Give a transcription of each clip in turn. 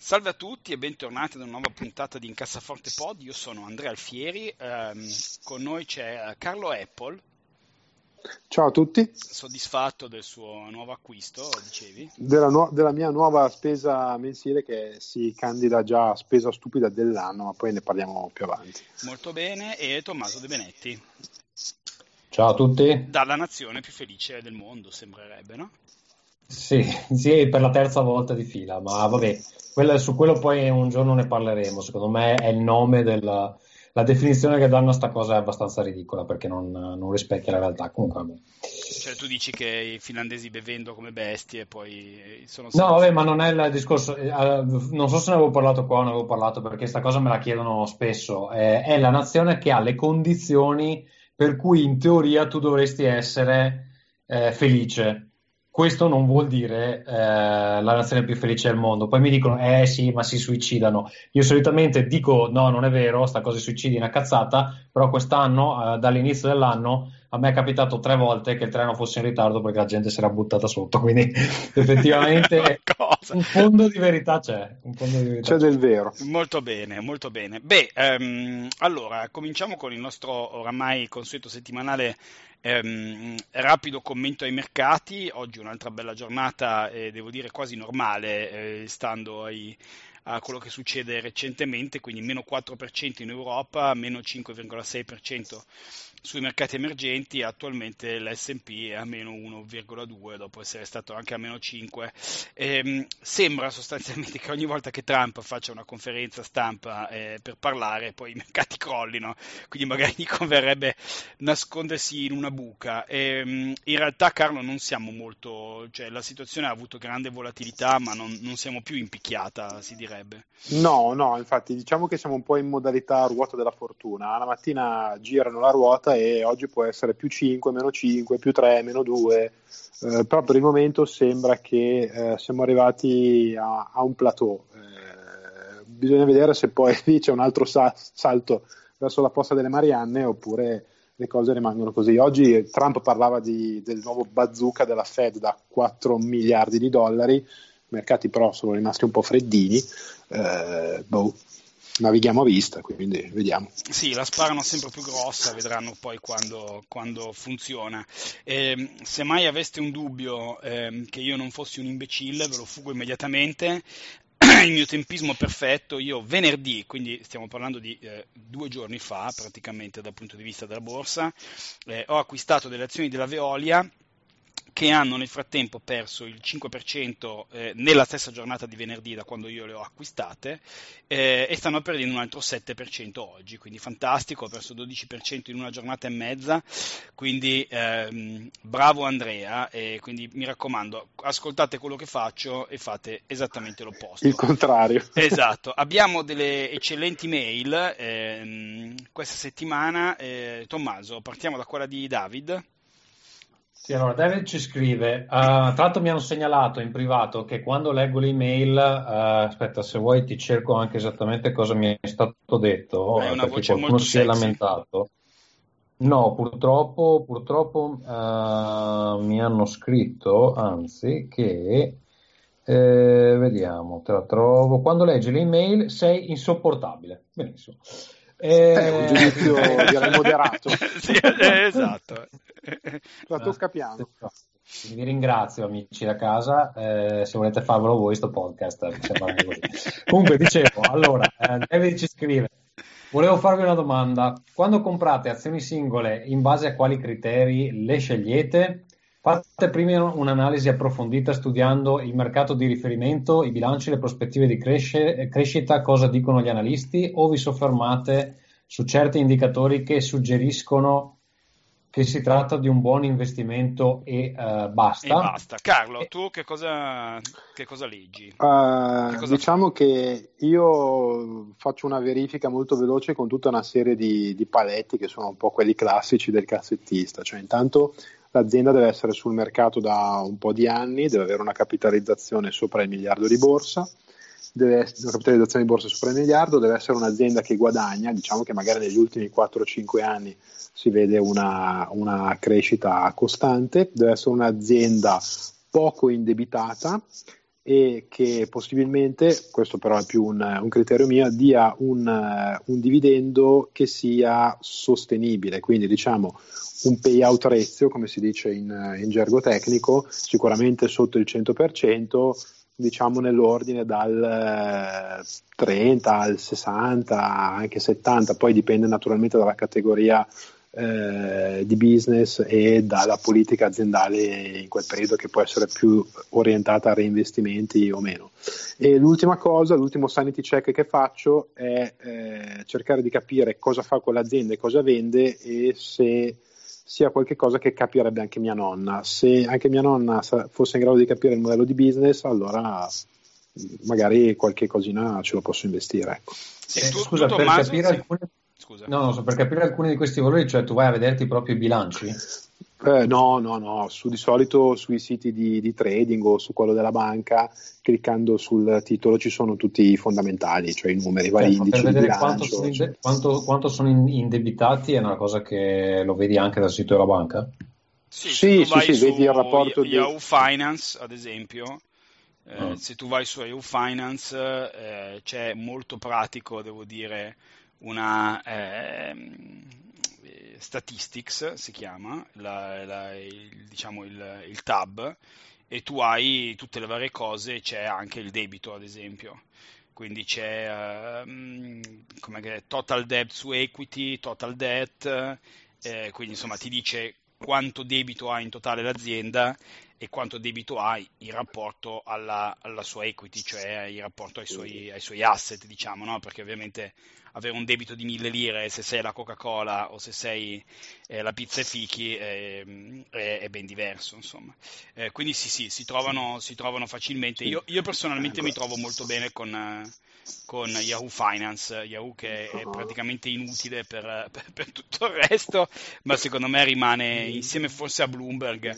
Salve a tutti e bentornati ad una nuova puntata di Incassaforte Pod. Io sono Andrea Alfieri, ehm, con noi c'è Carlo Apple. Ciao a tutti. Soddisfatto del suo nuovo acquisto, dicevi? Della, nu- della, mia nuova spesa mensile che si candida già a spesa stupida dell'anno, ma poi ne parliamo più avanti. Molto bene, e Tommaso De Benetti. Ciao a tutti. Dalla nazione più felice del mondo, sembrerebbe, no? Sì, sì, per la terza volta di fila, ma vabbè, quello, su quello poi un giorno ne parleremo. Secondo me è il nome della la definizione che danno a sta cosa è abbastanza ridicola perché non, non rispecchia la realtà. Comunque, vabbè. Cioè, tu dici che i finlandesi bevendo come bestie poi sono. No, vabbè, ma non è il discorso. Eh, non so se ne avevo parlato qua o ne avevo parlato perché questa cosa me la chiedono spesso. È la nazione che ha le condizioni per cui in teoria tu dovresti essere eh, felice questo non vuol dire eh, la nazione più felice del mondo. Poi mi dicono, eh sì, ma si suicidano. Io solitamente dico, no, non è vero, sta cosa di suicidi è una cazzata, però quest'anno, eh, dall'inizio dell'anno, a me è capitato tre volte che il treno fosse in ritardo perché la gente si era buttata sotto, quindi effettivamente un fondo di verità c'è. Di verità c'è, c'è del vero. Molto bene, molto bene. Beh, um, allora, cominciamo con il nostro oramai consueto settimanale Ehm, rapido commento ai mercati, oggi un'altra bella giornata, eh, devo dire quasi normale, eh, stando ai, a quello che succede recentemente, quindi meno 4% in Europa, meno 5,6% sui mercati emergenti attualmente l'S&P è a meno 1,2 dopo essere stato anche a meno 5 ehm, sembra sostanzialmente che ogni volta che Trump faccia una conferenza stampa eh, per parlare poi i mercati crollino. Quindi magari gli converrebbe nascondersi in una buca. Ehm, in realtà Carlo non siamo molto cioè la situazione ha avuto grande volatilità ma non, non siamo più in picchiata si direbbe. No no infatti diciamo che siamo un po' in modalità ruota della fortuna. La mattina girano la ruota giornata e oggi può essere più 5, meno 5, più 3, meno 2, eh, però per il momento sembra che eh, siamo arrivati a, a un plateau. Eh, bisogna vedere se poi lì c'è un altro sa- salto verso la fossa delle Marianne oppure le cose rimangono così. Oggi Trump parlava di, del nuovo bazooka della Fed da 4 miliardi di dollari, i mercati però sono rimasti un po' freddini. Eh, boh, navighiamo a vista, quindi vediamo. Sì, la sparano sempre più grossa, vedranno poi quando, quando funziona. Eh, se mai aveste un dubbio eh, che io non fossi un imbecille, ve lo fugo immediatamente. Il mio tempismo perfetto, io venerdì, quindi stiamo parlando di eh, due giorni fa praticamente dal punto di vista della borsa, eh, ho acquistato delle azioni della Veolia che hanno nel frattempo perso il 5% eh, nella stessa giornata di venerdì da quando io le ho acquistate eh, e stanno perdendo un altro 7% oggi, quindi fantastico, ho perso 12% in una giornata e mezza, quindi ehm, bravo Andrea e quindi mi raccomando ascoltate quello che faccio e fate esattamente l'opposto. Il contrario. Esatto, abbiamo delle eccellenti mail ehm, questa settimana, eh, Tommaso, partiamo da quella di David. Sì, allora David ci scrive, uh, tra l'altro mi hanno segnalato in privato che quando leggo l'email, uh, aspetta se vuoi ti cerco anche esattamente cosa mi è stato detto, è perché qualcuno si è lamentato. No, purtroppo, purtroppo uh, mi hanno scritto, anzi, che, eh, vediamo, te la trovo, quando leggi l'email sei insopportabile. Benissimo. Eh, è un giudizio direi moderato. sì, eh, esatto. La tocca piano. Vi ringrazio amici da casa, eh, se volete farvelo voi sto podcast. Comunque dicevo, allora, eh, David ci scrive, volevo farvi una domanda, quando comprate azioni singole in base a quali criteri le scegliete? Fate prima un'analisi approfondita studiando il mercato di riferimento, i bilanci, le prospettive di cresce, crescita, cosa dicono gli analisti o vi soffermate su certi indicatori che suggeriscono che si tratta di un buon investimento e uh, basta. E basta. Carlo, tu che cosa, che cosa leggi? Uh, che cosa diciamo fai? che io faccio una verifica molto veloce con tutta una serie di, di, paletti che sono un po' quelli classici del cassettista, cioè intanto l'azienda deve essere sul mercato da un po' di anni, deve avere una capitalizzazione sopra il miliardo di borsa deve essere una capitalizzazione di borsa sopra il miliardo, deve essere un'azienda che guadagna, diciamo che magari negli ultimi 4-5 anni si vede una, una crescita costante, deve essere un'azienda poco indebitata e che possibilmente, questo però è più un, un criterio mio, dia un, un, dividendo che sia sostenibile, quindi diciamo un payout ratio, come si dice in, in gergo tecnico, sicuramente sotto il 100%, diciamo nell'ordine dal 30 eh, al 60, anche 70, poi dipende naturalmente dalla categoria eh, di business e dalla politica aziendale in quel periodo che può essere più orientata a reinvestimenti o meno. E l'ultima cosa, l'ultimo sanity check che faccio è eh, cercare di capire cosa fa quell'azienda e cosa vende e se sia qualcosa che capirebbe anche mia nonna. Se anche mia nonna fosse in grado di capire il modello di business, allora magari qualche cosina ce lo posso investire. Ecco. Sì, eh, tu, scusa, per capire, sì. alcune... Scusa. No, no, per capire alcuni di questi valori, cioè tu vai a vederti proprio i bilanci? Eh, no, no, no, su, di solito sui siti di, di, trading o su quello della banca, cliccando sul titolo ci sono tutti i fondamentali, cioè i numeri, i vari indici. Per vedere quanto sono, inde- quanto, quanto sono, indebitati è una cosa che lo vedi anche dal sito della banca? Sì, sì, sì, sì vedi il rapporto Yahoo di... Finance, ad esempio. Eh, oh. Se tu vai su Yahoo Finance eh, c'è molto pratico, devo dire, una... Eh, Statistics si chiama, la, la, il, diciamo il, il, tab, e tu hai tutte le varie cose, c'è anche il debito ad esempio. Quindi c'è um, total debt su equity, total debt, eh, quindi insomma ti dice quanto debito ha in totale l'azienda e quanto debito ha in rapporto alla, alla sua equity, cioè in rapporto ai suoi, ai suoi asset, diciamo, no? perché ovviamente avere un debito di mille lire se sei la Coca-Cola o se sei eh, la pizza e fichi è, è, è ben diverso, insomma. Eh, quindi sì, sì, si trovano, si trovano facilmente. Io, io personalmente mi trovo molto bene con... Con Yahoo Finance, Yahoo che è praticamente inutile per, per, per, tutto il resto, ma secondo me rimane insieme forse a Bloomberg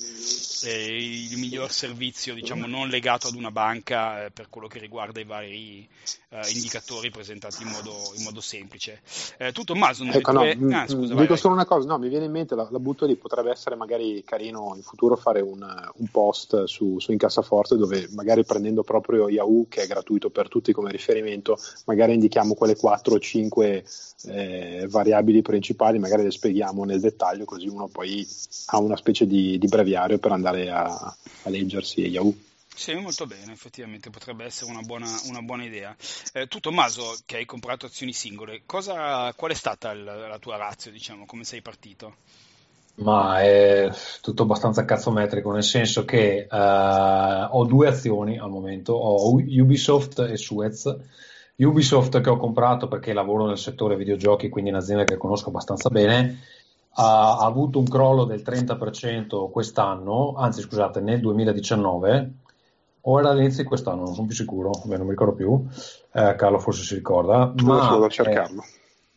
eh, il miglior servizio, diciamo, non legato ad una banca eh, per quello che riguarda i vari eh, indicatori presentati in modo, in modo semplice. Eh, tu Tommaso, ecco, no. Mm, ah, scusa, dico vai, solo vai. una cosa, no, mi viene in mente, la, la, butto lì, potrebbe essere magari carino in futuro fare un, un post su, su Incassaforte dove magari prendendo proprio Yahoo che è gratuito per tutti come riferimento momento magari indichiamo quelle 4 o 5 eh, variabili principali, magari le spieghiamo nel dettaglio così uno poi ha una specie di, di breviario per andare a, a leggersi Yahoo. Sì, molto bene, effettivamente potrebbe essere una buona, una buona idea. Eh, tu Tommaso, che hai comprato azioni singole, cosa, qual è stata il, la tua razza, diciamo, come sei partito? Ma è tutto abbastanza cazzometrico, nel senso che uh, ho due azioni al momento, ho Ubisoft e Suez. Ubisoft che ho comprato perché lavoro nel settore videogiochi, quindi è un'azienda che conosco abbastanza bene, ha, ha avuto un crollo del 30% quest'anno, anzi scusate, nel 2019, o era all'inizio di quest'anno, non sono più sicuro, beh, non mi ricordo più, eh, Carlo forse si ricorda. Ma, devo cercarlo.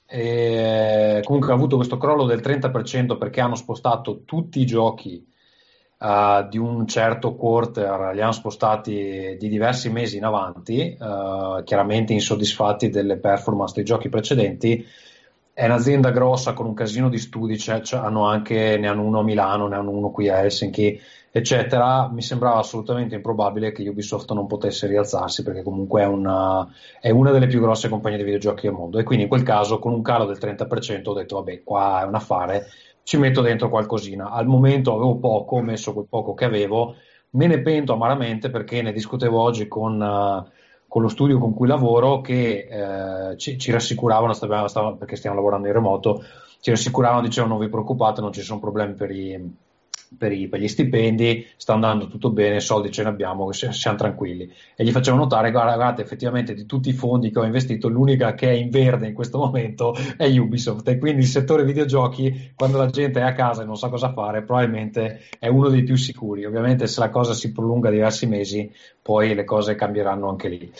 Eh, comunque ha avuto questo crollo del 30% perché hanno spostato tutti i giochi uh, di un certo quarter, li hanno spostati di diversi mesi in avanti, uh, chiaramente insoddisfatti delle performance dei giochi precedenti. È un'azienda grossa con un casino di studi, cioè, cioè hanno anche, ne hanno uno a Milano, ne hanno uno qui a Helsinki, eccetera. Mi sembrava assolutamente improbabile che Ubisoft non potesse rialzarsi perché comunque è una, è una delle più grosse compagnie di videogiochi al mondo e quindi in quel caso con un calo del 30% ho detto vabbè qua è un affare, ci metto dentro qualcosina. Al momento avevo poco, ho messo quel poco che avevo, me ne pento amaramente perché ne discutevo oggi con, uh, con lo studio con cui lavoro che uh, ci, ci, rassicuravano, stavamo, stavamo, perché stiamo lavorando in remoto, ci rassicuravano, dicevano non vi preoccupate, non ci sono problemi per i, per, i, per, gli stipendi, sta andando tutto bene, soldi ce ne abbiamo, siamo tranquilli. E gli facciamo notare, guarda, guardate, effettivamente di tutti i fondi che ho investito, l'unica che è in verde in questo momento è Ubisoft. E quindi il settore videogiochi, quando la gente è a casa e non sa cosa fare, probabilmente è uno dei più sicuri. Ovviamente se la cosa si prolunga diversi mesi, poi le cose cambieranno anche lì.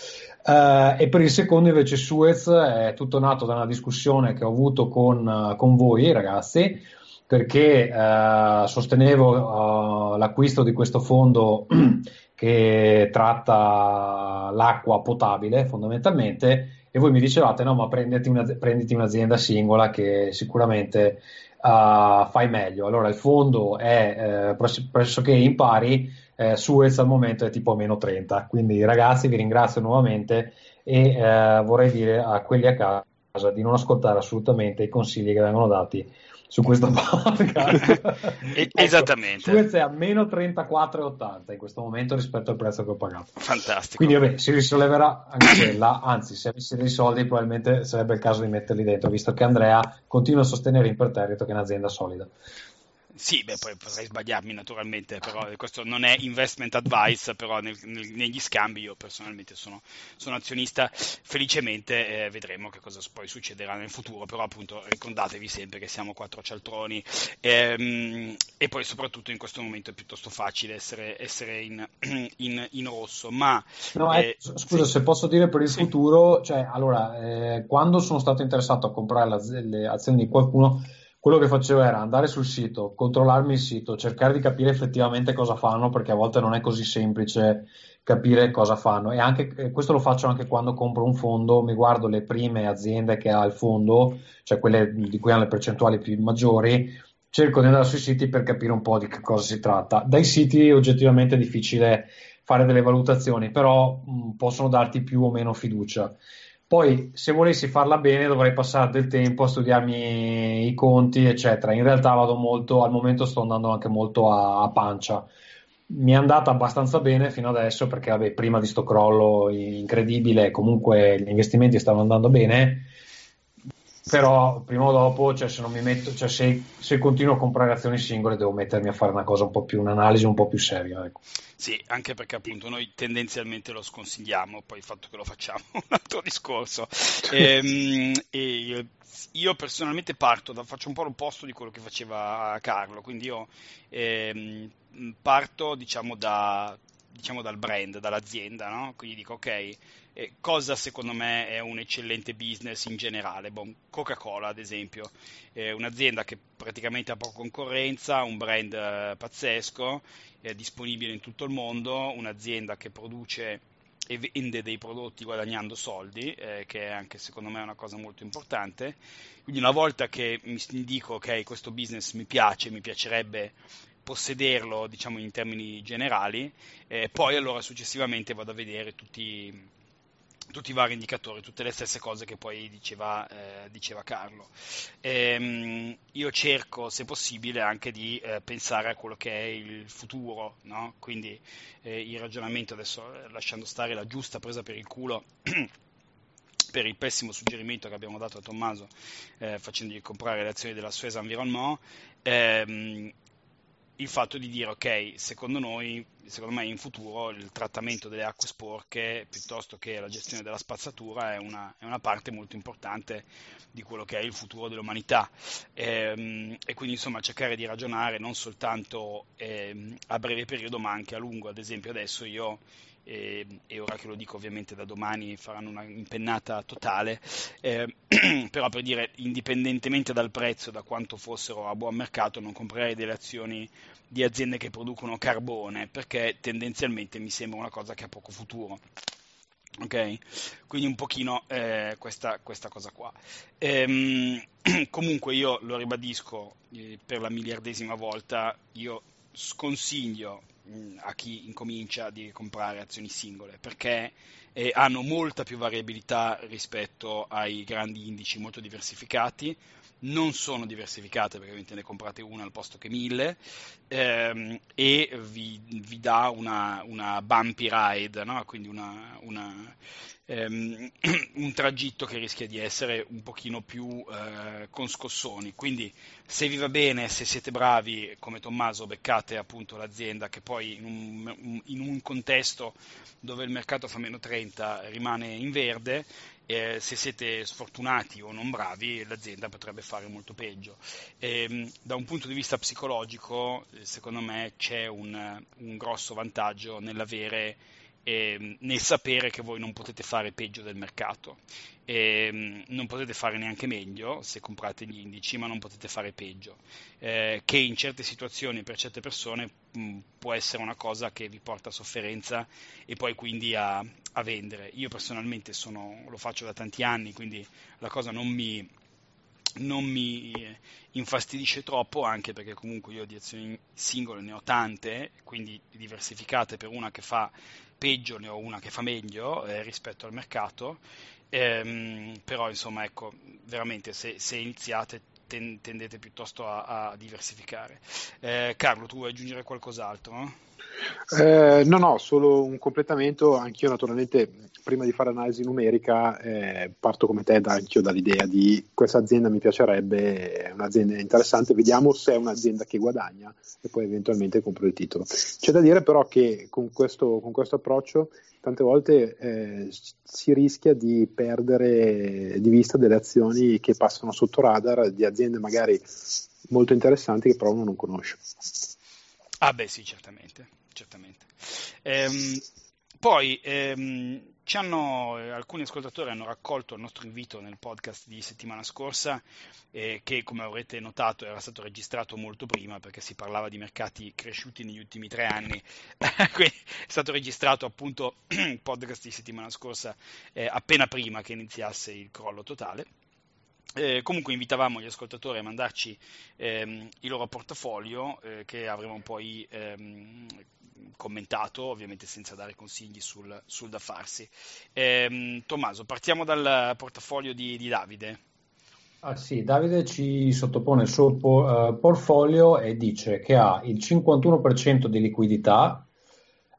Uh, e per il secondo invece Suez è tutto nato da una discussione che ho avuto con, con voi ragazzi perché uh, sostenevo uh, l'acquisto di questo fondo che tratta l'acqua potabile fondamentalmente e voi mi dicevate no ma prenditi, una, prenditi un'azienda singola che sicuramente fai meglio allora il fondo è eh, pressoché in pari eh, Suez al momento è tipo a meno 30. Quindi ragazzi vi ringrazio nuovamente e eh, vorrei dire a quelli a casa di non ascoltare assolutamente i consigli che vengono dati su questo podcast. ecco, Esattamente. Suez è a meno 34,80 in questo momento rispetto al prezzo che ho pagato. Fantastico. Quindi vabbè, si risolleverà anche quella, anzi se avessi dei soldi probabilmente sarebbe il caso di metterli dentro, visto che Andrea continua a sostenere imperterrito che è un'azienda solida. Sì, beh, poi potrei sbagliarmi naturalmente, però questo non è investment advice, però nel, nel, negli scambi io personalmente sono, sono azionista, felicemente eh, vedremo che cosa poi succederà nel futuro, però appunto ricordatevi sempre che siamo quattro cialtroni ehm, e poi soprattutto in questo momento è piuttosto facile essere, essere in, in, in, rosso, ma... No, eh, eh, scusa, sì. se posso dire per il sì. futuro, cioè allora, eh, quando sono stato interessato a comprare le, le azioni di qualcuno quello che facevo era andare sul sito, controllarmi il sito, cercare di capire effettivamente cosa fanno, perché a volte non è così semplice capire cosa fanno. E anche, questo lo faccio anche quando compro un fondo, mi guardo le prime aziende che ha il fondo, cioè quelle di cui hanno le percentuali più maggiori, cerco di andare sui siti per capire un po' di che cosa si tratta. Dai siti oggettivamente è difficile fare delle valutazioni, però mh, possono darti più o meno fiducia. Poi, se volessi farla bene, dovrei passare del tempo a studiarmi i conti, eccetera. In realtà vado molto, al momento sto andando anche molto a, a pancia. Mi è andata abbastanza bene fino adesso perché, vabbè, prima di sto crollo incredibile, comunque gli investimenti stavano andando bene però prima o dopo, cioè, se, non mi metto, cioè, se, se, continuo a comprare azioni singole, devo mettermi a fare una cosa un po' più, un'analisi un po' più seria. Ecco. Sì, anche perché appunto noi tendenzialmente lo sconsigliamo, poi il fatto che lo facciamo è un altro discorso. e, ehm, e io personalmente parto, da, faccio un po' l'opposto di quello che faceva Carlo, quindi io eh, parto diciamo, da, diciamo dal brand, dall'azienda, no? quindi dico ok eh, cosa secondo me è un eccellente business in generale. Bon, Coca-Cola, ad esempio, è un'azienda che praticamente ha poca concorrenza, un brand eh, pazzesco, è disponibile in tutto il mondo, un'azienda che produce e vende dei prodotti guadagnando soldi, eh, che è anche secondo me una cosa molto importante. Quindi una volta che mi dico ok, questo business mi piace, mi piacerebbe possederlo, diciamo in termini generali, eh, poi allora successivamente vado a vedere tutti tutti i vari indicatori, tutte le stesse cose che poi diceva, eh, diceva Carlo. Ehm, io cerco, se possibile, anche di eh, pensare a quello che è il futuro, no? quindi eh, il ragionamento, adesso eh, lasciando stare la giusta presa per il culo. per il pessimo suggerimento che abbiamo dato a Tommaso eh, facendogli comprare le azioni della Suez Environnement, ehm, il fatto di dire ok, secondo noi, secondo me in futuro il trattamento delle acque sporche piuttosto che la gestione della spazzatura è una, è una parte molto importante di quello che è il futuro dell'umanità. E, ehm, e quindi insomma cercare di ragionare non soltanto eh, a breve periodo ma anche a lungo, ad esempio adesso io e, e, ora che lo dico ovviamente da domani faranno una impennata totale, eh, però per dire indipendentemente dal prezzo, da quanto fossero a buon mercato, non comprerei delle azioni di aziende che producono carbone perché tendenzialmente mi sembra una cosa che ha poco futuro. Ok, quindi un pochino eh, questa, questa, cosa qua. Ehm, comunque io lo ribadisco eh, per la miliardesima volta, io sconsiglio a chi incomincia di comprare azioni singole perché eh, hanno molta più variabilità rispetto ai grandi indici molto diversificati non sono diversificate perché ovviamente ne comprate una al posto che mille ehm, e vi, vi, dà una, una bumpy ride, no? quindi una, una, ehm, un tragitto che rischia di essere un pochino più eh, con scossoni. Quindi se vi va bene, se siete bravi come Tommaso, beccate appunto l'azienda che poi in un, in un contesto dove il mercato fa meno 30 rimane in verde eh, se siete sfortunati o non bravi, l'azienda potrebbe fare molto peggio. E, ehm, da un punto di vista psicologico, eh, secondo me c'è un, un grosso vantaggio nell'avere eh, nel sapere che voi non potete fare peggio del mercato. Eh, non potete fare neanche meglio se comprate gli indici, ma non potete fare peggio, eh, che in certe situazioni per certe persone mh, può essere una cosa che vi porta a sofferenza e poi quindi a, a vendere. Io personalmente sono, lo faccio da tanti anni, quindi la cosa non mi, non mi infastidisce troppo, anche perché comunque io di azioni singole ne ho tante, quindi diversificate per una che fa peggio ne ho una che fa meglio eh, rispetto al mercato, ehm, però insomma ecco, veramente se, se iniziate ten, tendete piuttosto a, a diversificare. Eh, Carlo, tu vuoi aggiungere qualcos'altro? No? Eh, no, no, solo un completamento. Anch'io, naturalmente, prima di fare analisi numerica, eh, parto come te da, anch'io dall'idea di questa azienda mi piacerebbe, è un'azienda interessante, vediamo se è un'azienda che guadagna e poi eventualmente compro il titolo. C'è da dire però che con questo, con questo approccio tante volte eh, si rischia di perdere di vista delle azioni che passano sotto radar di aziende magari molto interessanti che però uno non conosce. Ah beh sì, certamente certamente. Ehm, poi ehm, hanno, alcuni ascoltatori hanno raccolto il nostro invito nel podcast di settimana scorsa, eh, che come avrete notato era stato registrato molto prima perché si parlava di mercati cresciuti negli ultimi tre anni, quindi è stato registrato appunto il podcast di settimana scorsa eh, appena prima che iniziasse il crollo totale. Eh, comunque invitavamo gli ascoltatori a mandarci ehm, il loro portafoglio eh, che avremo poi ehm, commentato, ovviamente senza dare consigli sul, sul da farsi. Eh, Tommaso, partiamo dal portafoglio di, di Davide. Ah, sì, Davide ci sottopone il suo po- uh, portfolio e dice che ha il 51% di liquidità.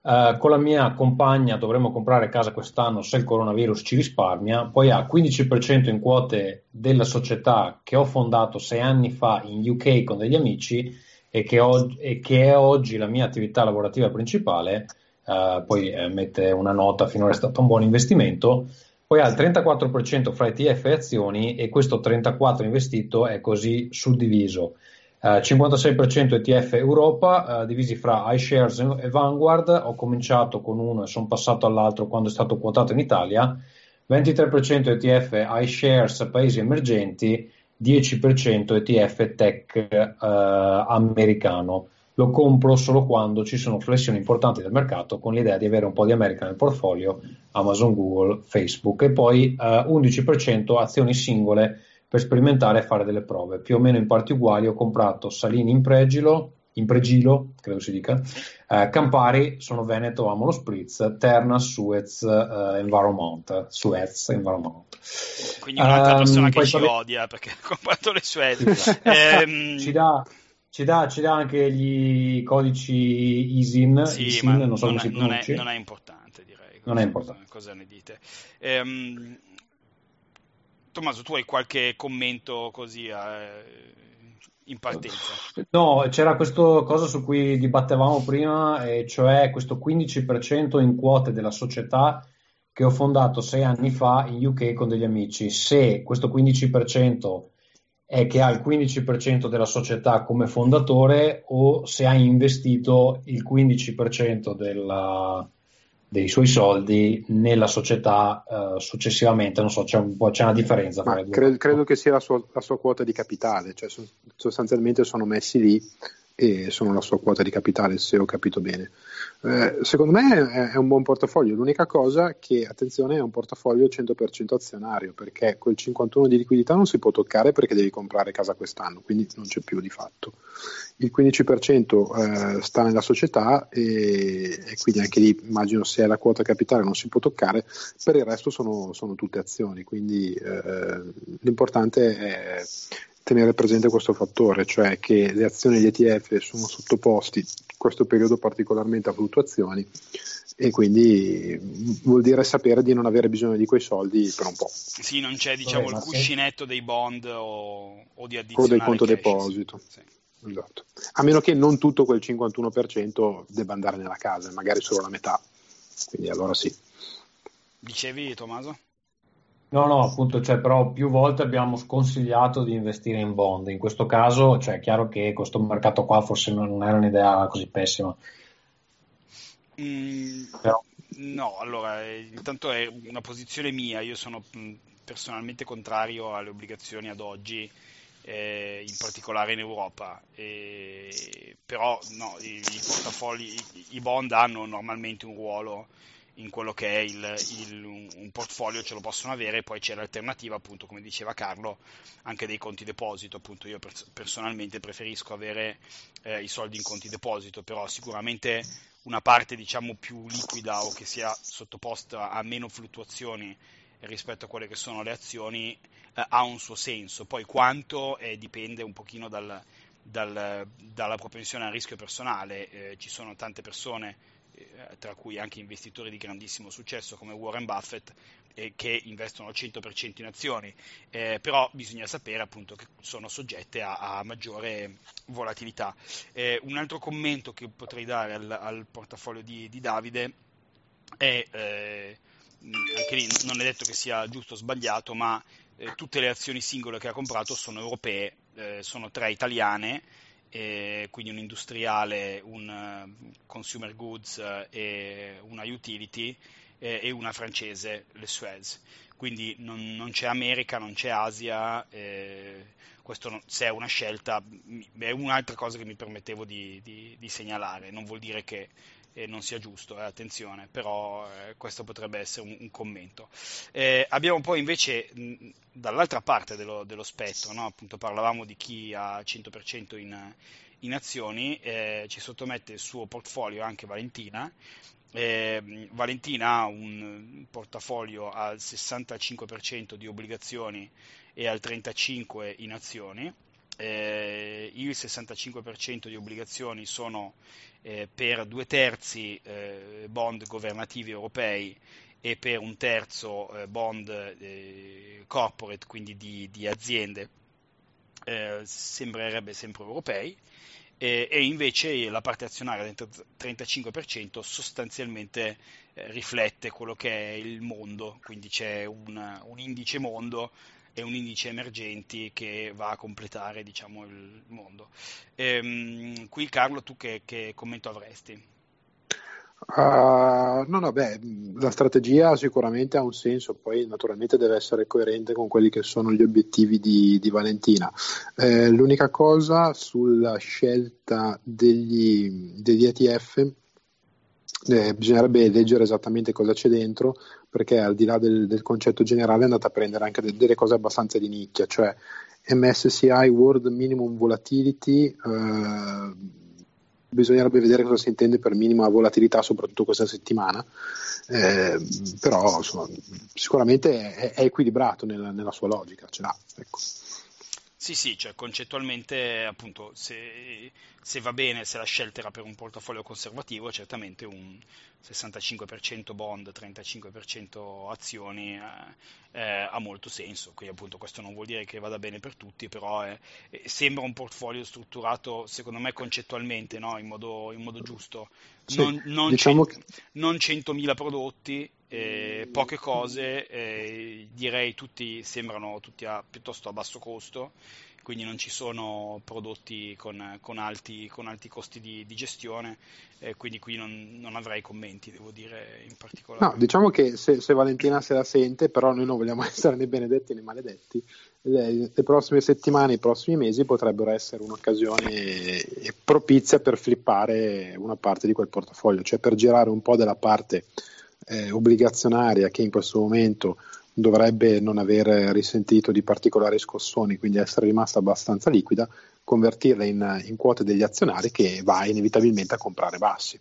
Uh, con la mia compagna dovremmo comprare casa quest'anno se il coronavirus ci risparmia. Poi ha 15% in quote della società che ho fondato sei anni fa in UK con degli amici e che, og- e che è oggi la mia attività lavorativa principale, uh, poi eh, mette una nota, finora è stato un buon investimento, poi ha il 34% fra ETF e azioni e questo 34% investito è così suddiviso. Uh, 56% ETF Europa, uh, divisi fra iShares e Vanguard, ho cominciato con uno e sono passato all'altro quando è stato quotato in Italia, 23% ETF iShares Paesi emergenti 10% ETF tech eh, americano. Lo compro solo quando ci sono flessioni importanti del mercato con l'idea di avere un po' di America nel portfolio, Amazon, Google, Facebook e poi eh, 11% azioni singole per sperimentare e fare delle prove. Più o meno in parti uguali ho comprato Salini in Pregilo, in Pregilo, credo si dica, eh, Campari, sono Veneto, amo lo Spritz, Terna, Suez, eh, Environment, Suez, Environment. Quindi un'altra um, persona che ci odia perché ha comprato le Suez. eh, ci, dà, ci, dà, ci, dà, anche gli codici ISIN, sì, ISIN non so come si non è, non è importante direi. Non è importante. Cosa ne dite? Ehm, Tommaso, tu hai qualche commento così? Eh, in partenza. No, c'era questa cosa su cui dibattevamo prima, e cioè questo 15% in quote della società che ho fondato sei anni fa in UK con degli amici. Se questo 15% è che ha il 15% della società come fondatore o se ha investito il 15% della, dei suoi soldi nella società uh, successivamente, non so, c'è, un po', c'è una differenza. Credo, credo, che sia la sua, la sua, quota di capitale, cioè sostanzialmente sono messi lì e sono la sua quota di capitale, se ho capito bene. Eh, secondo me è un buon portafoglio, l'unica cosa che, attenzione, è un portafoglio 100% azionario, perché quel 51 di liquidità non si può toccare perché devi comprare casa quest'anno, quindi non c'è più di fatto. Il 15% eh, sta nella società e, e, quindi anche lì immagino se è la quota capitale non si può toccare, per il resto sono, sono tutte azioni, quindi eh, l'importante è tenere presente questo fattore, cioè che le azioni degli ETF sono sottoposti in questo periodo particolarmente a fluttuazioni e quindi vuol dire sapere di non avere bisogno di quei soldi per un po'. Sì, non c'è diciamo Vabbè, il cuscinetto dei bond o, o di addizionale o del conto cash, deposito. Sì. Esatto. A meno che non tutto quel 51% debba andare nella casa, magari solo la metà. Quindi allora sì. Dicevi Tommaso? No, no, appunto, cioè, però più volte abbiamo sconsigliato di investire in bond. In questo caso, cioè, è chiaro che questo mercato qua forse non era un'idea così pessima. Mm, però... No, allora, eh, intanto è una posizione mia, io sono mm, personalmente contrario alle obbligazioni ad oggi, eh, in particolare in Europa, eh, però no, i, i portafogli, i, i bond hanno normalmente un ruolo in quello che è il, il, un portfolio ce lo possono avere, poi c'è l'alternativa, appunto, come diceva Carlo, anche dei conti deposito. Appunto, io personalmente preferisco avere eh, i soldi in conti deposito, però sicuramente una parte diciamo più liquida o che sia sottoposta a meno fluttuazioni rispetto a quelle che sono le azioni eh, ha un suo senso. Poi quanto eh, dipende un pochino dal, dal, dalla propensione al rischio personale. Eh, ci sono tante persone tra cui anche investitori di grandissimo successo come Warren Buffett, eh, che investono al 100% in azioni, eh, però bisogna sapere appunto che sono soggette a, a maggiore volatilità. Eh, un altro commento che potrei dare al, al portafoglio di, di, Davide è, eh, anche lì non è detto che sia giusto o sbagliato, ma eh, tutte le azioni singole che ha comprato sono europee, sono tre italiane, eh, quindi un industriale, un uh, consumer goods uh, e una utility eh, e una francese, le Suez. Quindi non, non c'è America, non c'è Asia, eh, questo non, se è una scelta è un'altra cosa che mi permettevo di, di, di segnalare, non vuol dire che eh, non sia giusto, eh, attenzione, però eh, questo potrebbe essere un, un commento. Eh, abbiamo poi invece mh, dall'altra parte dello, dello spettro, no? appunto parlavamo di chi ha 100% in, in azioni, ci sottomette il suo portfolio anche Valentina. Eh, Valentina ha un portafolio al 65% di obbligazioni e al 35% in azioni. Eh, il 65% di obbligazioni sono eh, per due terzi eh, bond governativi europei e per un terzo eh, bond eh, corporate, quindi di, di aziende, eh, sembrerebbe sempre europei. E, invece la parte azionaria del 35% sostanzialmente riflette quello che è il mondo, quindi c'è un, un indice mondo e un indice emergenti che va a completare diciamo, il mondo. Ehm, qui Carlo, tu che, che commento avresti? Uh, no, no, beh, la strategia sicuramente ha un senso, poi naturalmente deve essere coerente con quelli che sono gli obiettivi di, di Valentina. Eh, l'unica cosa sulla scelta degli, degli ETF eh, bisognerebbe leggere esattamente cosa c'è dentro, perché al di là del, del concetto generale è andata a prendere anche de- delle cose abbastanza di nicchia, cioè MSCI World Minimum Volatility. Eh, bisognerebbe vedere cosa si intende per minima volatilità, soprattutto questa settimana, eh, però insomma, sicuramente è, è equilibrato nella, nella, sua logica, ce l'ha. Ecco. Sì, sì, cioè concettualmente appunto se, se, va bene, se la scelta era per un portafoglio conservativo, certamente un 65% bond, 35% azioni eh, eh, ha molto senso, quindi appunto questo non vuol dire che vada bene per tutti, però è, sembra un portfolio strutturato secondo me concettualmente no? in, modo, in, modo, giusto, sì, non, non, diciamo cent- che... non 100.000 prodotti, eh, poche cose, eh, direi tutti sembrano tutti a, piuttosto a basso costo, quindi non ci sono prodotti con, con, alti, con alti, costi di, di gestione, eh, quindi qui non, non, avrei commenti, devo dire in particolare. No, diciamo che se, se, Valentina se la sente, però noi non vogliamo essere né benedetti né maledetti, le, le prossime settimane, i prossimi mesi potrebbero essere un'occasione propizia per flippare una parte di quel portafoglio, cioè per girare un po' della parte eh, obbligazionaria che in questo momento dovrebbe non aver risentito di particolari scossoni, quindi essere rimasta abbastanza liquida, convertirla in, in quote degli azionari che va inevitabilmente a comprare bassi.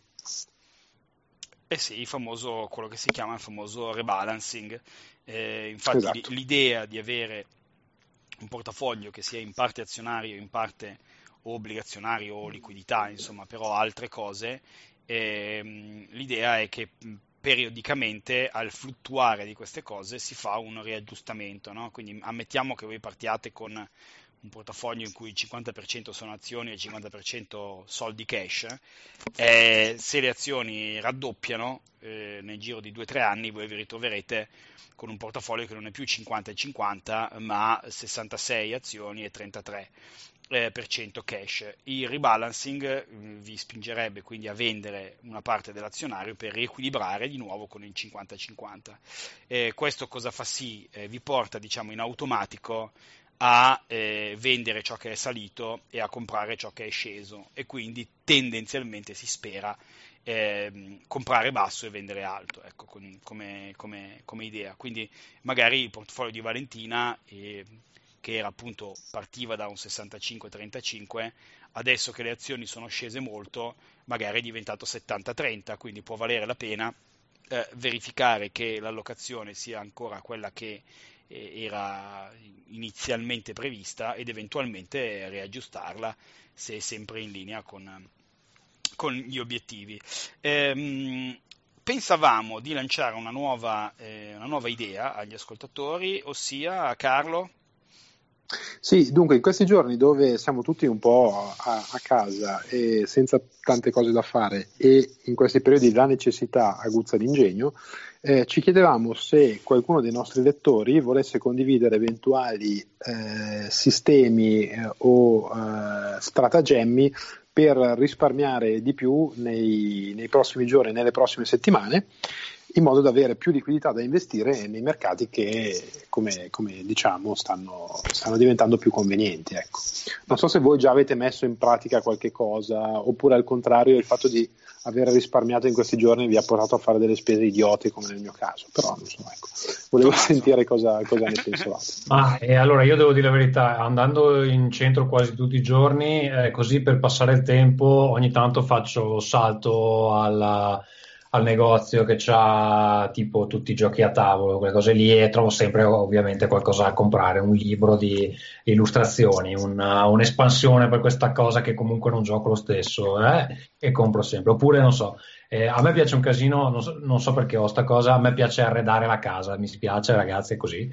Eh sì, il famoso, quello che si chiama il famoso rebalancing. Eh, infatti esatto. l'idea di avere un portafoglio che sia in parte azionario, in parte obbligazionario o liquidità, insomma, però altre cose, ehm, l'idea è che periodicamente al fluttuare di queste cose si fa un riaggiustamento, no? quindi ammettiamo che voi partiate con un portafoglio in cui il 50% sono azioni e il 50% soldi cash, eh, se le azioni raddoppiano eh, nel giro di 2-3 anni voi vi ritroverete con un portafoglio che non è più 50 e 50 ma 66 azioni e 33 eh, per cento cash. Il rebalancing mm, vi spingerebbe quindi a vendere una parte dell'azionario per riequilibrare di nuovo con il 50-50. Eh, questo cosa fa sì? Eh, vi porta diciamo in automatico a eh, vendere ciò che è salito e a comprare ciò che è sceso e quindi tendenzialmente si spera eh, comprare basso e vendere alto, ecco, con, come, come, come, idea. Quindi magari il portafoglio di Valentina eh, che era appunto partiva da un 65-35, adesso che le azioni sono scese molto, magari è diventato 70-30, quindi può valere la pena eh, verificare che l'allocazione sia ancora quella che eh, era inizialmente prevista ed eventualmente reaggiustarla se è sempre in linea con, con gli obiettivi. Ehm, pensavamo di lanciare una nuova, eh, una nuova idea agli ascoltatori, ossia Carlo, sì, dunque in questi giorni dove siamo tutti un po' a, a, casa e senza tante cose da fare e in questi periodi la necessità aguzza l'ingegno, eh, ci chiedevamo se qualcuno dei nostri lettori volesse condividere eventuali eh, sistemi eh, o eh, stratagemmi per risparmiare di più nei, nei prossimi giorni e nelle prossime settimane in modo da avere più liquidità da investire nei mercati che, come, come diciamo, stanno, stanno, diventando più convenienti. Ecco. Non so se voi già avete messo in pratica qualche cosa, oppure al contrario il fatto di aver risparmiato in questi giorni vi ha portato a fare delle spese idiote come nel mio caso, però non so, ecco. volevo sentire cosa, cosa ne pensavate. Ah, e allora io devo dire la verità, andando in centro quasi tutti i giorni, eh, così per passare il tempo ogni tanto faccio salto alla al negozio che ha tipo tutti i giochi a tavolo, quelle cose lì, e trovo sempre ovviamente qualcosa da comprare, un libro di illustrazioni, una, un'espansione per questa cosa che comunque non gioco lo stesso, eh? e compro sempre. Oppure, non so, eh, a me piace un casino, non so, non so, perché ho sta cosa, a me piace arredare la casa, mi spiace ragazzi, è così.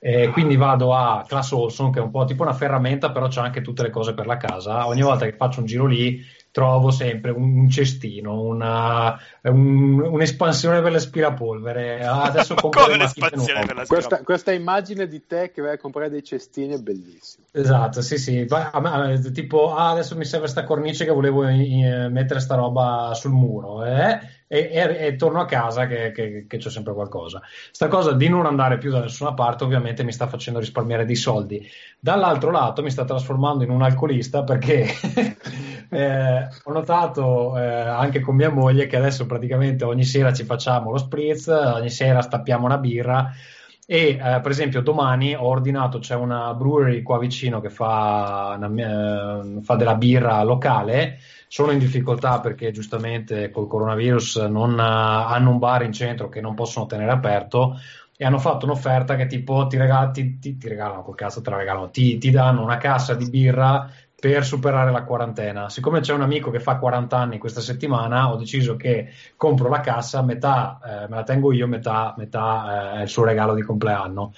Eh, quindi vado a Class Olson, che è un po' tipo una ferramenta, però c'è anche tutte le cose per la casa. Ogni volta che faccio un giro lì trovo sempre un cestino, una, un, un'espansione per l'aspirapolvere. Ah, adesso compro Come l'espansione per questa, questa, immagine di te che vai a comprare dei cestini è bellissima. Esatto, sì, sì. Me, tipo, ah, adesso mi serve sta cornice che volevo in, mettere sta roba sul muro. Eh? E, e, e, torno a casa che, che, che, c'è sempre qualcosa. Sta cosa di non andare più da nessuna parte ovviamente mi sta facendo risparmiare dei soldi. Dall'altro lato mi sta trasformando in un alcolista perché eh, ho notato eh, anche con mia moglie che adesso praticamente ogni sera ci facciamo lo spritz, ogni sera stappiamo una birra e eh, per esempio domani ho ordinato, c'è una brewery qua vicino che fa, una, eh, fa della birra locale. Sono in difficoltà perché giustamente col coronavirus non hanno un bar in centro che non possono tenere aperto e hanno fatto un'offerta che tipo ti, regala, ti, ti, ti regalano, col cazzo te la regalano, ti danno una cassa di birra per superare la quarantena. Siccome c'è un amico che fa 40 anni questa settimana, ho deciso che compro la cassa, metà eh, me la tengo io, metà, metà eh, è il suo regalo di compleanno.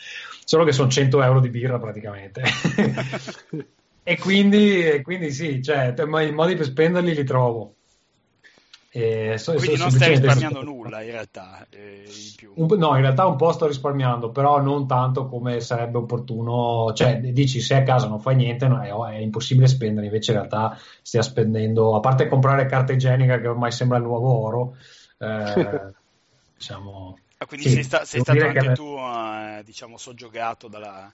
Solo che sono 100 euro di birra praticamente. e, quindi, e quindi sì, cioè, i modi per spenderli li trovo. Eh, so, Quindi so, non stai risparmiando nulla in realtà. Eh, in un, no, in realtà un po' sto risparmiando, però non tanto come sarebbe opportuno. Cioè, dici se a casa non fai niente, no, è, è, impossibile spendere. Invece, in realtà, stia spendendo, a parte comprare carta igienica che ormai sembra il nuovo oro, eh, diciamo. Ah, quindi sì, sei, sta, sei stato anche che... tu, eh, diciamo, soggiogato dalla,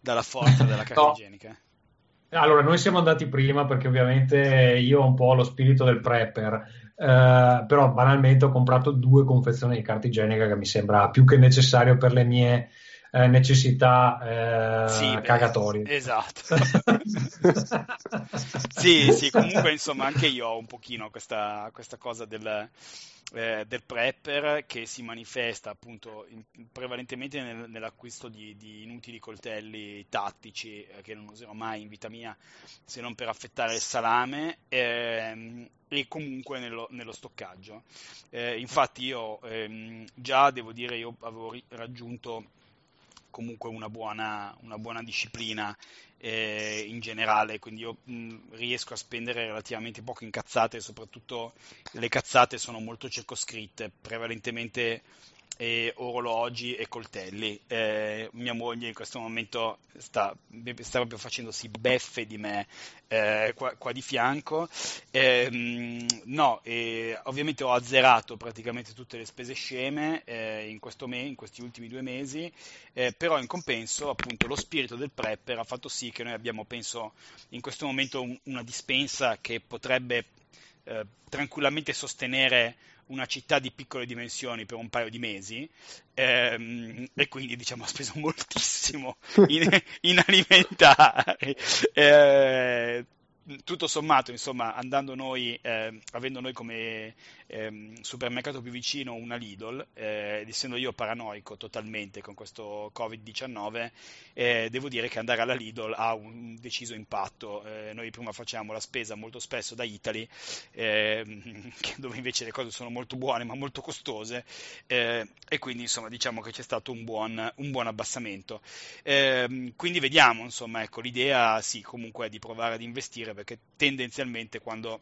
dalla forza della carta no. igienica. Allora, noi siamo andati prima perché ovviamente io ho un po' lo spirito del prepper eh, però banalmente ho comprato due confezioni di carta igienica che mi sembra più che necessario per le mie eh, necessità eh, sì, cagatorie. Esatto. sì, sì, comunque insomma anche io ho un pochino questa, questa cosa del, eh, del prepper che si manifesta appunto in, prevalentemente nel, nell'acquisto di, di, inutili coltelli tattici eh, che non userò mai in vita mia se non per affettare il salame ehm, e comunque nello, nello stoccaggio. Eh, infatti io ehm, già devo dire io avevo ri- raggiunto comunque una buona, una buona disciplina eh, in generale, quindi io mh, riesco a spendere relativamente poco in cazzate, soprattutto le cazzate sono molto circoscritte, prevalentemente e orologi e coltelli. Eh, mia moglie in questo momento sta, sta proprio facendosi beffe di me eh, qua, qua, di fianco. Eh, no, ovviamente ho azzerato praticamente tutte le spese sceme eh, in, me, in, questi ultimi due mesi, eh, però in compenso appunto lo spirito del prepper ha fatto sì che noi abbiamo, penso, in questo momento un, una dispensa che potrebbe eh, tranquillamente sostenere una città di piccole dimensioni per un paio di mesi ehm, e quindi diciamo ha speso moltissimo in, in alimentari. Eh, tutto sommato, insomma, andando noi, eh, avendo noi come eh, supermercato più vicino una Lidl, eh, essendo io paranoico totalmente con questo Covid-19, eh, devo dire che andare alla Lidl ha un deciso impatto. Eh, noi prima facciamo la spesa molto spesso da Italy, ehm, dove invece le cose sono molto buone ma molto costose, eh, e quindi insomma diciamo che c'è stato un buon, un buon abbassamento. Ehm, quindi vediamo, insomma, ecco, l'idea sì, comunque è di provare ad investire perché tendenzialmente quando,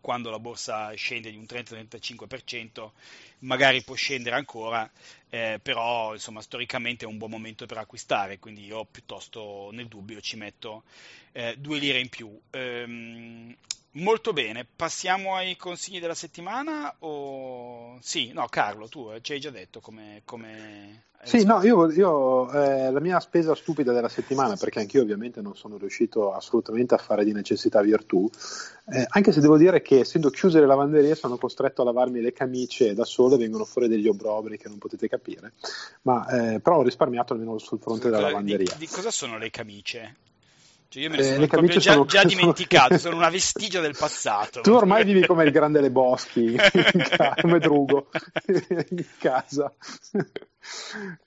quando la borsa scende di un 30-35% magari può scendere ancora, eh, però insomma storicamente è un buon momento per acquistare, quindi io piuttosto nel dubbio ci metto eh, due lire in più. Ehm, molto bene, passiamo ai consigli della settimana o... Sì, no Carlo, tu ci hai già detto come... come sì, no, io, io eh, la mia spesa stupida della settimana, perché anch'io ovviamente non sono riuscito assolutamente a fare di necessità virtù, eh, anche se devo dire che essendo chiuse le lavanderie sono costretto a lavarmi le camicie da solo e vengono fuori degli obrobri che non potete capire, ma eh, però ho risparmiato almeno sul fronte della lavanderia. Di, di cosa sono le camicie? Cioè io me ne eh, sono proprio già, sono... già dimenticato, sono una vestigia del passato. Tu ormai vivi come il grande Le Boschi, come Drugo, in casa.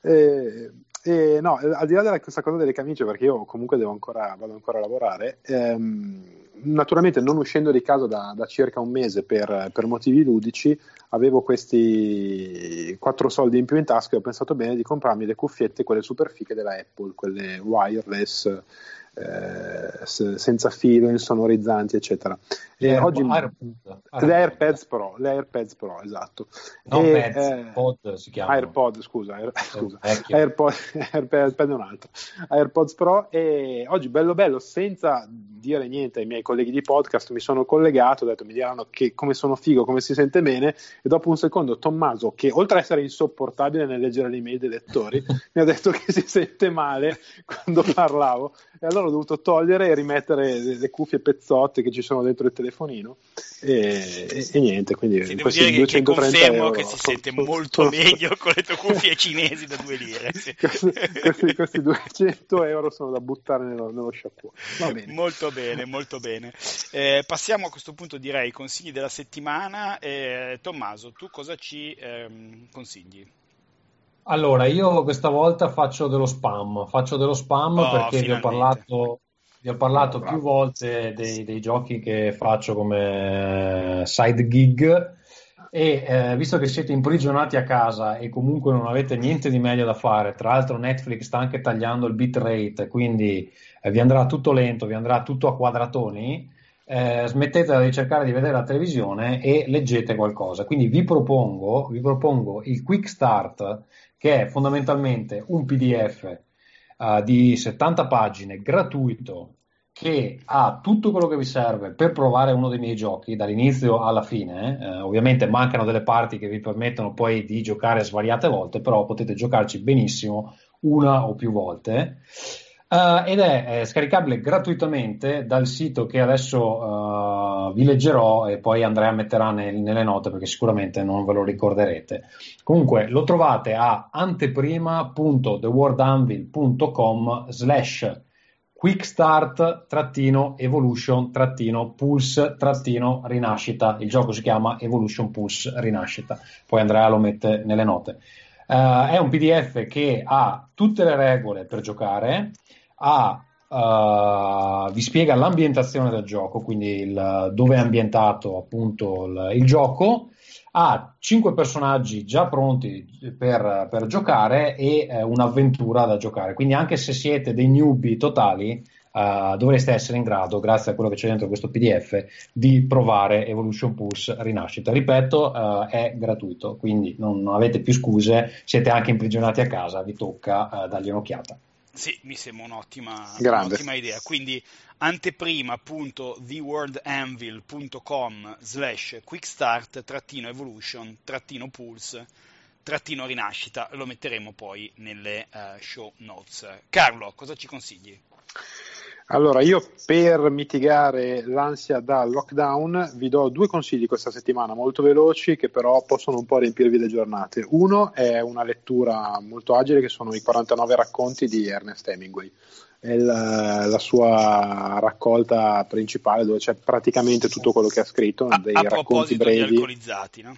E, e, no, al di là di questa cosa delle camicie, perché io comunque devo ancora, vado ancora a lavorare, ehm, naturalmente non uscendo di casa da, da circa un mese per, per, motivi ludici, avevo questi quattro soldi in più in tasca e ho pensato bene di comprarmi le cuffiette, quelle super fiche della Apple, quelle wireless eh, senza filo, insonorizzanti, eccetera. Le, Air, oggi, AirPods, le AirPods Pro, le AirPods Pro, esatto. Non e, Pads, eh, si chiama. AirPod, scusa, Air, scusa. AirPod, AirPod, un altro. AirPods Pro e oggi bello bello, senza dire niente ai miei colleghi di podcast, mi sono collegato, ho detto mi diranno che, come sono figo, come si sente bene e dopo un secondo Tommaso, che oltre ad essere insopportabile nel leggere le email dei lettori, mi ha detto che si sente male quando parlavo e allora ho dovuto togliere e rimettere le, le cuffie pezzotte che ci sono dentro il telefonino e, e, e niente, quindi sì, devo dire che, che confermo euro, che si sente molto meglio con le tue cuffie cinesi da due lire. Sì. questi, questi, 200 euro sono da buttare nello, nello sciacquone. Molto bene, molto bene. Eh, passiamo a questo punto direi ai consigli della settimana. Eh, Tommaso, tu cosa ci ehm, consigli? Allora, io questa volta faccio dello spam, faccio dello spam oh, perché vi ho parlato, vi ho parlato più volte dei, dei, giochi che faccio come side gig e eh, visto che siete imprigionati a casa e comunque non avete niente di meglio da fare, tra l'altro Netflix sta anche tagliando il bitrate, quindi eh, vi andrà tutto lento, vi andrà tutto a quadratoni, eh, smettetela di cercare di vedere la televisione e leggete qualcosa. Quindi vi propongo, vi propongo il Quick Start che è fondamentalmente un PDF eh, di 70 pagine gratuito che ha tutto quello che vi serve per provare uno dei miei giochi dall'inizio alla fine. Eh, ovviamente mancano delle parti che vi permettono poi di giocare svariate volte, però potete giocarci benissimo una o più volte. Uh, ed è, è, scaricabile gratuitamente dal sito che adesso uh, vi leggerò e poi Andrea metterà nel, nelle note perché sicuramente non ve lo ricorderete. Comunque lo trovate a anteprima.theworldanvil.com slash quickstart-evolution-pulse-rinascita. Il gioco si chiama Evolution Pulse Rinascita. Poi Andrea lo mette nelle note. Uh, è un PDF che ha tutte le regole per giocare, ha, uh, vi spiega l'ambientazione del gioco, quindi il, dove è ambientato appunto il, il gioco, ha cinque personaggi già pronti per, per giocare e eh, un'avventura da giocare. Quindi anche se siete dei newbie totali, uh, dovreste essere in grado, grazie a quello che c'è dentro questo PDF, di provare Evolution Pulse Rinascita. Ripeto, uh, è gratuito, quindi non, non, avete più scuse, siete anche imprigionati a casa, vi tocca dargli un'occhiata. Sì, mi sembra un'ottima, un'ottima idea. Quindi anteprima.theworldanvil.com slash quickstart trattino evolution trattino pulse trattino rinascita lo metteremo poi nelle uh, show notes. Carlo, cosa ci consigli? Allora, io per mitigare l'ansia da lockdown vi do due consigli questa settimana molto veloci che però possono un po' riempirvi le giornate. Uno è una lettura molto agile che sono i 49 racconti di Ernest Hemingway. È la, la sua raccolta principale dove c'è praticamente tutto quello che ha scritto, a, dei a racconti brevi. Di alcolizzati, no?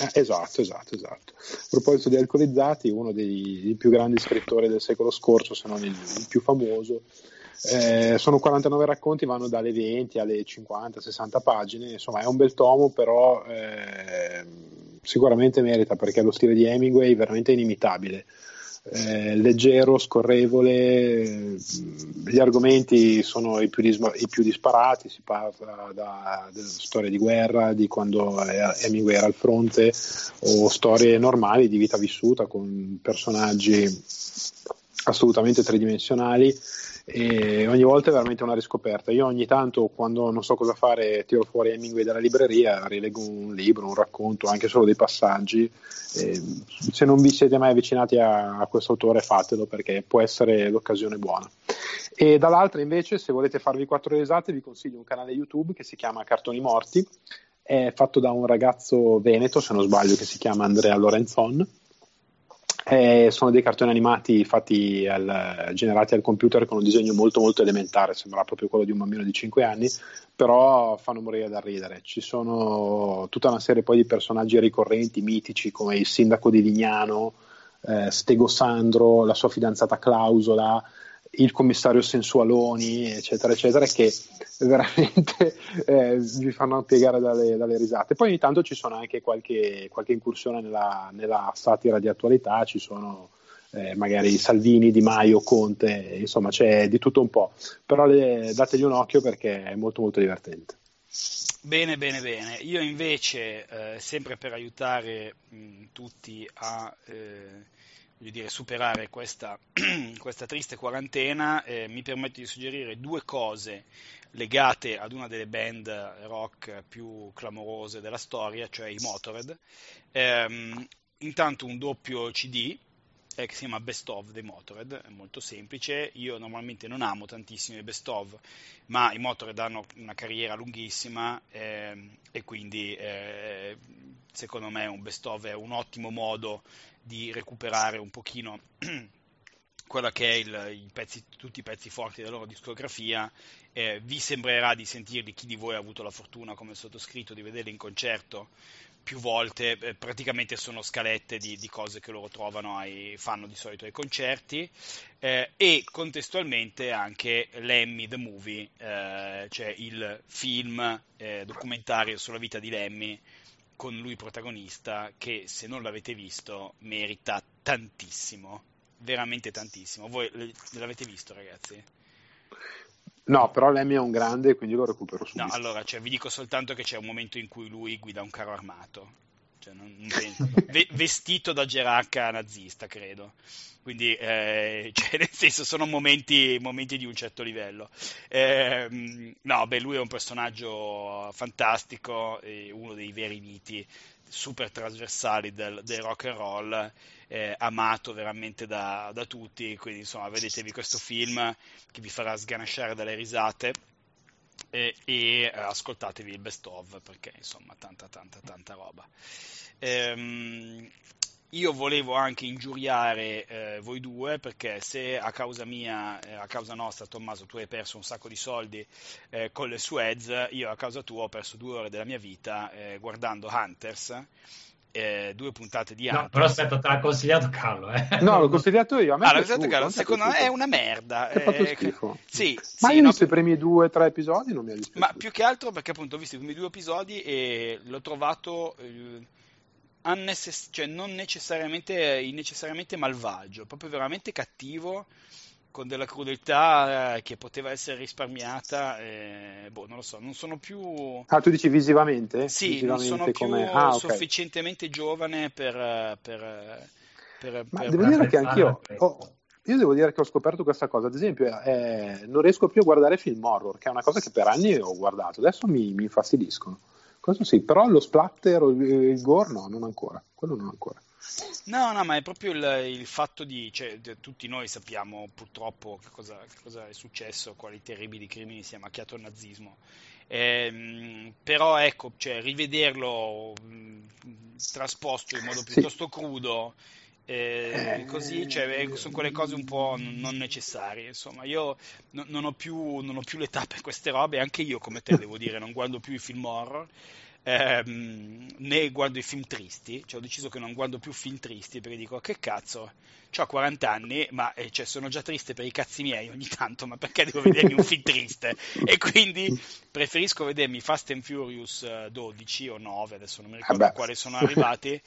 Eh, esatto, esatto, esatto. A proposito di alcolizzati, uno dei, più grandi scrittori del secolo scorso, se non il, il più famoso, eh, sono 49 racconti, vanno dalle 20 alle 50-60 pagine, insomma è un bel tomo, però eh, sicuramente merita perché lo stile di Hemingway è veramente inimitabile. Eh, leggero, scorrevole, gli argomenti sono i più, disma- i più disparati, si parla da, della storia di guerra, di quando Hemingway era al fronte, o storie normali di vita vissuta con personaggi assolutamente tridimensionali e ogni volta è veramente una riscoperta. Io ogni tanto, quando non so cosa fare, tiro fuori Hemingway dalla libreria, rileggo un libro, un racconto, anche solo dei passaggi. E se non vi siete mai avvicinati a, a questo autore, fatelo perché può essere l'occasione buona. E dall'altra, invece, se volete farvi quattro risate, vi consiglio un canale YouTube che si chiama Cartoni Morti. È fatto da un ragazzo veneto, se non sbaglio, che si chiama Andrea Lorenzon eh, sono dei cartoni animati fatti al, generati al computer con un disegno molto molto elementare, sembra proprio quello di un bambino di 5 anni, però fanno morire da ridere. Ci sono tutta una serie poi di personaggi ricorrenti, mitici, come il sindaco di Lignano, eh, Stego Sandro, la sua fidanzata Clausola, il commissario Sensualoni, eccetera, eccetera, che veramente eh, vi fanno piegare dalle, dalle, risate. Poi ogni tanto ci sono anche qualche, qualche incursione nella, nella, satira di attualità, ci sono eh, magari Salvini, Di Maio, Conte, insomma c'è di tutto un po', però le, dategli un occhio perché è molto molto divertente. Bene, bene, bene. Io invece, eh, sempre per aiutare mh, tutti a eh, dire, superare questa, questa triste quarantena, eh, mi permetto di suggerire due cose legate ad una delle band rock più clamorose della storia, cioè i Motorhead. Eh, intanto un doppio CD eh, che si chiama Best of dei Motorhead, è molto semplice. Io normalmente non amo tantissimo i Best of, ma i Motorhead hanno una carriera lunghissima ehm, e quindi eh, secondo me un Best of è un ottimo modo di recuperare un pochino quella che è il, i pezzi, tutti i pezzi forti della loro discografia. Eh, vi sembrerà di sentirli, chi di voi ha avuto la fortuna, come sottoscritto, di vederli in concerto più volte, eh, praticamente sono scalette di, di, cose che loro trovano, ai, fanno di solito ai concerti, eh, e contestualmente anche Lemmy the Movie, eh, cioè il film eh, documentario sulla vita di Lemmy, con lui protagonista che se non l'avete visto merita tantissimo, veramente tantissimo. Voi l'avete visto ragazzi? No, però Lemmy è un grande, quindi lo recupero subito. No, allora, cioè, vi dico soltanto che c'è un momento in cui lui guida un carro armato, cioè, non, non vestito da gerarca nazista, credo. Quindi eh, cioè, nel senso sono momenti, momenti, di un certo livello. Eh, no, beh, lui è un personaggio fantastico, uno dei veri miti super trasversali del, del rock and roll eh, amato veramente da, da, tutti, quindi insomma vedetevi questo film che vi farà sganasciare dalle risate e, e ascoltatevi il best of perché insomma tanta tanta tanta roba. Ehm, io volevo anche ingiuriare eh, voi due perché se a causa mia, eh, a causa nostra, Tommaso, tu hai perso un sacco di soldi eh, con le Suez, io a causa tua ho perso due ore della mia vita eh, guardando Hunters. Eh, due puntate di Hunters. No, però aspetta, te l'ha consigliato Carlo. Eh. No, l'ho consigliato io. A me ah, consigliato Carlo. Secondo me è una merda. È fatto schifo. Sì, Ma sì, io ho no, visto i primi due o tre episodi non mi ha dispiaciuto. Ma più che altro perché appunto ho visto i primi due episodi e l'ho trovato unnecess- cioè non necessariamente, innecessariamente malvagio, proprio veramente cattivo, con della crudeltà eh, che poteva essere risparmiata. Eh, boh, non lo so, non sono più... Ah, tu dici visivamente? Sì, visivamente non sono più ah, okay. sufficientemente giovane per... per, per Ma per- devo dire che anch'io... ho- io devo dire che ho scoperto questa cosa, ad esempio, eh, non riesco più a guardare film horror, che è una cosa che per anni ho guardato, adesso mi, mi infastidiscono. Questo sì, però lo splatter il gore no, non ancora, quello non ancora. No, no, ma è proprio il, il fatto di, cioè, de- tutti noi sappiamo purtroppo che cosa, che cosa è successo, quali terribili crimini si è macchiato il nazismo. Ehm, però ecco, cioè, rivederlo mh, trasposto in modo Sì. piuttosto crudo, eh, Eh, così, cioè, sono quelle cose un po' n- non necessarie. Insomma, io no- non, ho più, non ho più l'età per queste robe, anche io come te devo dire, non guardo più i film horror. Ehm, né guardo i film tristi, cioè ho deciso che non guardo più film tristi perché dico che cazzo, ho 40 anni, ma eh, cioè, sono già triste per i cazzi miei ogni tanto, ma perché devo vedermi un film triste? E quindi preferisco vedermi Fast and Furious eh, 12 o 9, adesso non mi ricordo Vabbè. a quale sono arrivati,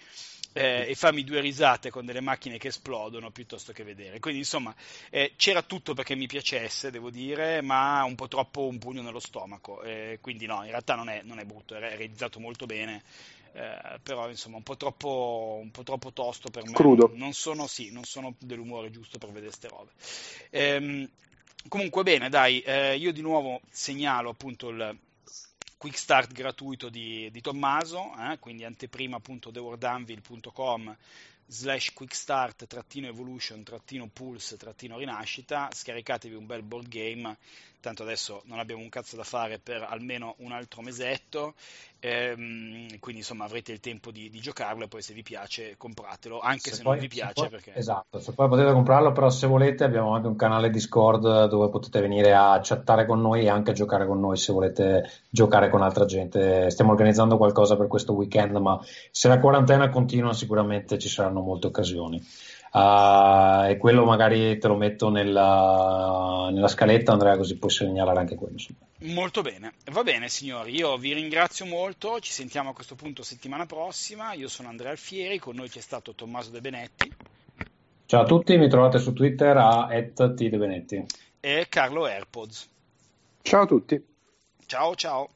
eh, e farmi due risate con delle macchine che esplodono piuttosto che vedere. Quindi insomma eh, c'era tutto perché mi piacesse, devo dire, ma un po' troppo un pugno nello stomaco. eh, quindi no, in realtà non è, non è brutto, è realizzato molto bene. eh, però insomma un po' troppo, un po' troppo tosto per me. Crudo. Non sono, sì, non sono dell'umore giusto per vedere ste robe. Ehm, comunque bene, dai, eh, io di nuovo segnalo appunto il quick start gratuito di, di Tommaso, eh, quindi anteprima slash quickstart trattino evolution trattino pulse trattino rinascita scaricatevi un bel board game tanto adesso non abbiamo un cazzo da fare per almeno un altro mesetto ehm, quindi insomma avrete il tempo di, di giocarlo e poi se vi piace compratelo anche se, poi- non vi piace poi- perché Esatto, se poi potete comprarlo, però se volete abbiamo anche un canale Discord dove potete venire a chattare con noi e anche a giocare con noi se volete giocare con altra gente. Stiamo organizzando qualcosa per questo weekend, ma se la quarantena continua sicuramente ci saranno molte occasioni. Ah, e quello magari te lo metto nella, nella scaletta Andrea così puoi segnalare anche quello. insomma. Molto bene, va bene signori, io vi ringrazio molto, ci sentiamo a questo punto settimana prossima, io sono Andrea Alfieri, con noi c'è stato Tommaso De Benetti Ciao a tutti, mi trovate su Twitter a @tdebenetti. e Carlo Airpods. Ciao a tutti. Ciao ciao!